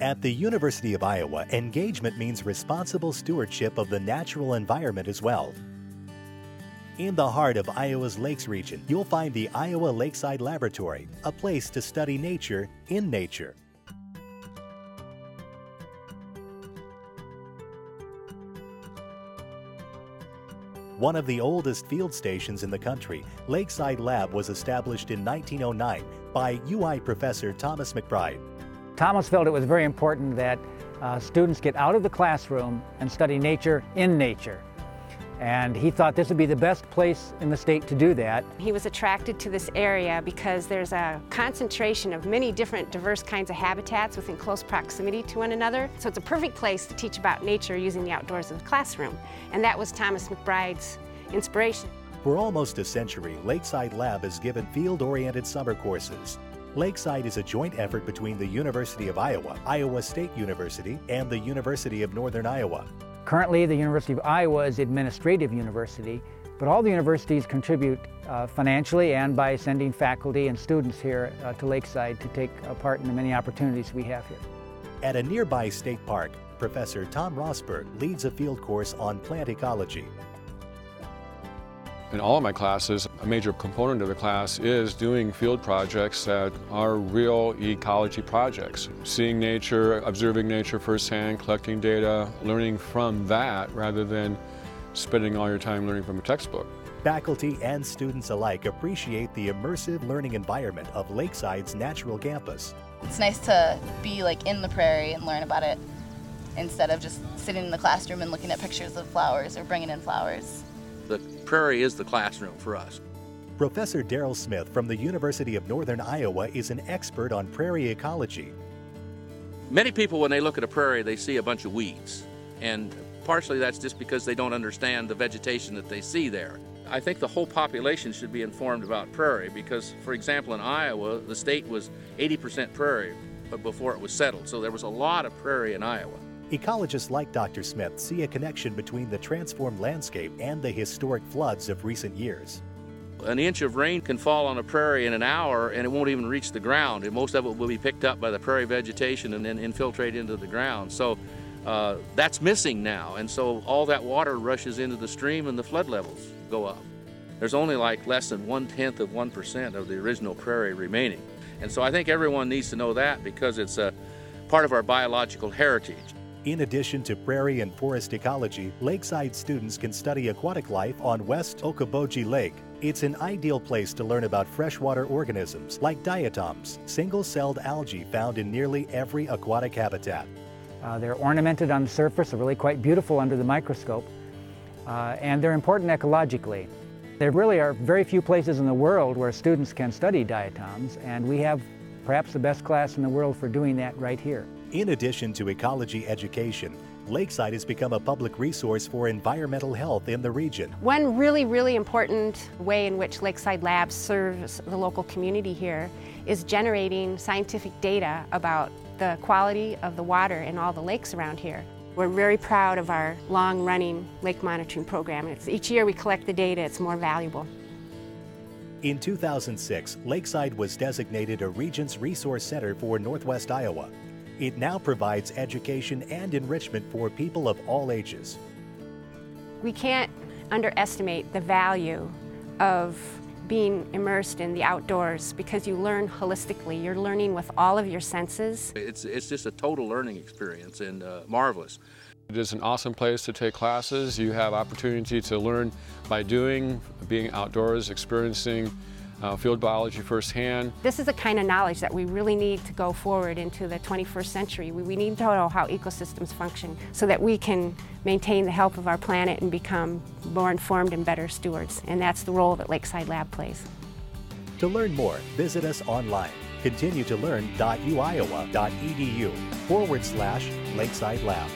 At the University of Iowa, engagement means responsible stewardship of the natural environment as well. In the heart of Iowa's Lakes region, you'll find the Iowa Lakeside Laboratory, a place to study nature in nature. One of the oldest field stations in the country, Lakeside Lab was established in 1909 by UI professor Thomas Macbride. Thomas felt it was very important that uh, students get out of the classroom and study nature in nature. And he thought this would be the best place in the state to do that. He was attracted to this area because there's a concentration of many different diverse kinds of habitats within close proximity to one another. So it's a perfect place to teach about nature using the outdoors of the classroom. And that was Thomas Macbride's inspiration. For almost a century, Lakeside Lab has given field-oriented summer courses. Lakeside is a joint effort between the University of Iowa, Iowa State University, and the University of Northern Iowa. Currently, the University of Iowa is administrative university, but all the universities contribute uh, financially and by sending faculty and students here uh, to Lakeside to take part in the many opportunities we have here. At a nearby state park, Professor Tom Rosburg leads a field course on plant ecology. In all of my classes, a major component of the class is doing field projects that are real ecology projects. Seeing nature, observing nature firsthand, collecting data, learning from that rather than spending all your time learning from a textbook. Faculty and students alike appreciate the immersive learning environment of Lakeside's natural campus. It's nice to be like in the prairie and learn about it instead of just sitting in the classroom and looking at pictures of flowers or bringing in flowers. Prairie is the classroom for us. Professor Daryl Smith from the University of Northern Iowa is an expert on prairie ecology. Many people, when they look at a prairie, they see a bunch of weeds. And partially that's just because they don't understand the vegetation that they see there. I think the whole population should be informed about prairie because, for example, in Iowa, the state was 80% prairie before it was settled. So there was a lot of prairie in Iowa. Ecologists like Dr. Smith see a connection between the transformed landscape and the historic floods of recent years. An inch of rain can fall on a prairie in an hour and it won't even reach the ground. And most of it will be picked up by the prairie vegetation and then infiltrate into the ground. So uh, that's missing now. And so all that water rushes into the stream and the flood levels go up. There's only like less than one tenth of 1% of the original prairie remaining. And so I think everyone needs to know that because it's a part of our biological heritage. In addition to prairie and forest ecology, Lakeside students can study aquatic life on West Okoboji Lake. It's an ideal place to learn about freshwater organisms like diatoms, single-celled algae found in nearly every aquatic habitat. Uh, they're ornamented on the surface, they're really quite beautiful under the microscope, uh, and they're important ecologically. There really are very few places in the world where students can study diatoms, and we have perhaps the best class in the world for doing that right here. In addition to ecology education, Lakeside has become a public resource for environmental health in the region. One really, really important way in which Lakeside Labs serves the local community here is generating scientific data about the quality of the water in all the lakes around here. We're very proud of our long-running lake monitoring program. It's, each year we collect the data, it's more valuable. In 2006, Lakeside was designated a Regents Resource Center for Northwest Iowa. It now provides education and enrichment for people of all ages. We can't underestimate the value of being immersed in the outdoors because you learn holistically. You're learning with all of your senses. It's, it's just a total learning experience and uh, marvelous. It is an awesome place to take classes. You have opportunity to learn by doing, being outdoors, experiencing uh, field biology firsthand. This is the kind of knowledge that we really need to go forward into the 21st century. We, we need to know how ecosystems function so that we can maintain the health of our planet and become more informed and better stewards. And that's the role that Lakeside Lab plays. To learn more, visit us online. Continue to learn.uiowa.edu forward slash Lakeside Lab.